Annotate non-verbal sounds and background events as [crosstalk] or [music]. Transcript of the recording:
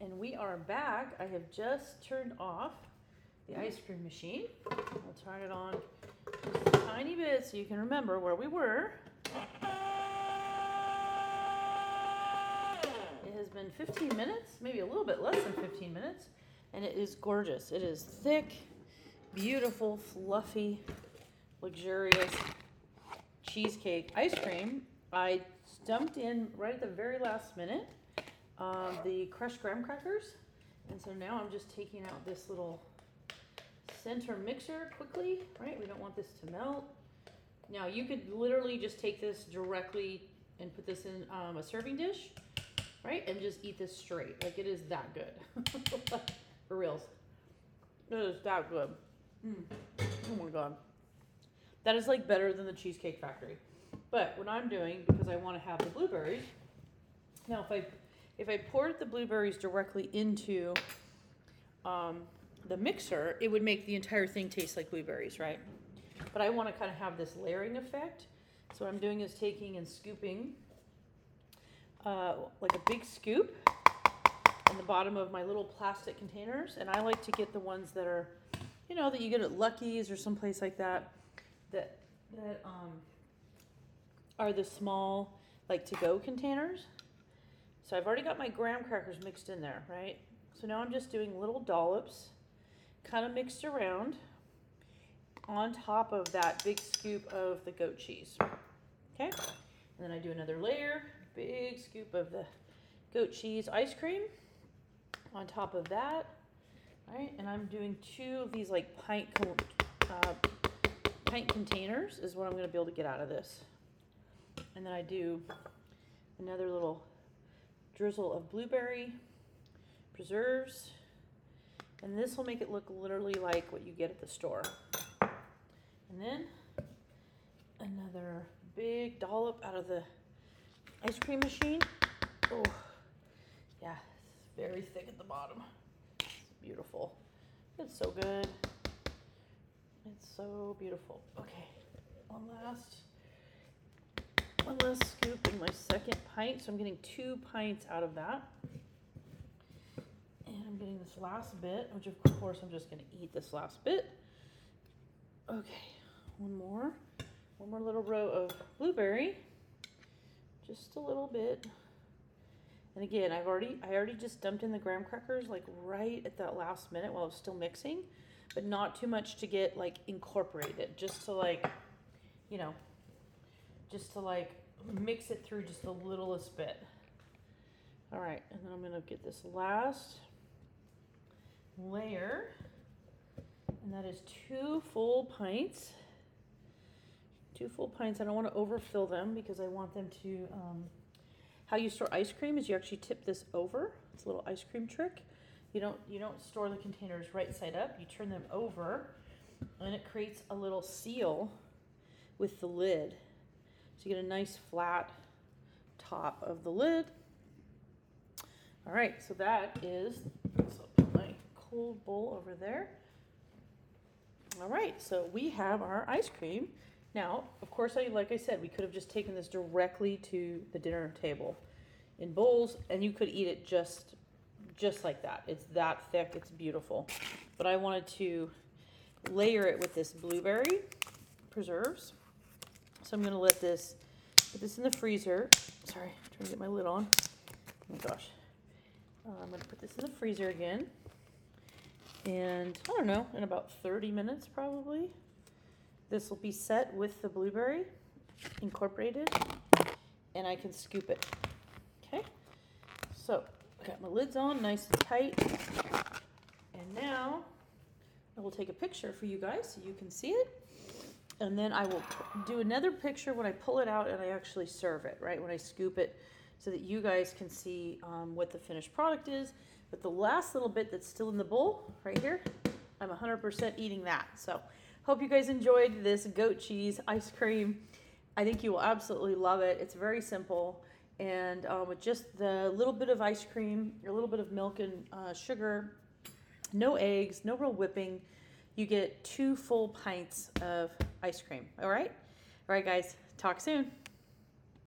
and we are back. I have just turned off the hmm. ice cream machine. I'll turn it on just a tiny bit so you can remember where we were. It has been 15 minutes, maybe a little bit less than 15 minutes, and it is gorgeous. It is thick, beautiful, fluffy, luxurious cheesecake ice cream. I dumped in right at the very last minute um, the crushed graham crackers. And so now I'm just taking out this little center mixer quickly, right? We don't want this to melt. Now you could literally just take this directly and put this in um, a serving dish, right? And just eat this straight. Like it is that good. [laughs] For reals. It is that good. Mm. Oh my god. That is like better than the Cheesecake Factory. But what I'm doing, because I want to have the blueberries, now if I if I poured the blueberries directly into um, the mixer, it would make the entire thing taste like blueberries, right? But I want to kind of have this layering effect. So what I'm doing is taking and scooping uh, like a big scoop in the bottom of my little plastic containers. And I like to get the ones that are, you know, that you get at Lucky's or someplace like that, that, that um, are the small, like to-go containers. So I've already got my graham crackers mixed in there, right? So now I'm just doing little dollops, kind of mixed around on top of that big scoop of the goat cheese. Okay? And then I do another layer, big scoop of the goat cheese ice cream on top of that. All right, and I'm doing two of these like pint, uh, pint containers is what I'm gonna be able to get out of this. And then I do another little drizzle of blueberry preserves. And this will make it look literally like what you get at the store. And then another big dollop out of the ice cream machine. Oh, yeah, it's very thick at the bottom. It's beautiful. It's so good. It's so beautiful. Okay, one last one last scoop in my second pint. So I'm getting two pints out of that. And I'm getting this last bit, which of course I'm just going to eat this last bit. Okay, one more. One more little row of blueberry. Just a little bit. And again, I've already I already just dumped in the graham crackers like right at that last minute while I was still mixing, but not too much to get like incorporated, just to like, you know, just to like mix it through just the littlest bit. All right, and then I'm gonna get this last layer, and that is two full pints. Two full pints. I don't want to overfill them because I want them to. Um, how you store ice cream is you actually tip this over. It's a little ice cream trick. You don't you don't store the containers right side up. You turn them over, and it creates a little seal with the lid. You get a nice flat top of the lid. All right, so that is, so put my cold bowl over there. All right, so we have our ice cream. Now, of course, I, like I said, we could have just taken this directly to the dinner table in bowls, and you could eat it just, just like that. It's that thick, it's beautiful. But I wanted to layer it with this blueberry preserves. So I'm gonna let this, put this in the freezer. Sorry, I'm trying to get my lid on. Oh my gosh. Uh, I'm gonna put this in the freezer again. And I don't know, in about 30 minutes probably. This will be set with the blueberry incorporated and I can scoop it. Okay, so I got my lids on nice and tight. And now I will take a picture for you guys so you can see it. And then I will do another picture when I pull it out and I actually serve it, right? When I scoop it so that you guys can see um, what the finished product is. But the last little bit that's still in the bowl right here, I'm 100% eating that. So hope you guys enjoyed this goat cheese ice cream. I think you will absolutely love it. It's very simple. And um, with just the little bit of ice cream, a little bit of milk and uh, sugar, no eggs, no real whipping, you get two full pints of ice cream. All right? All right, guys, talk soon.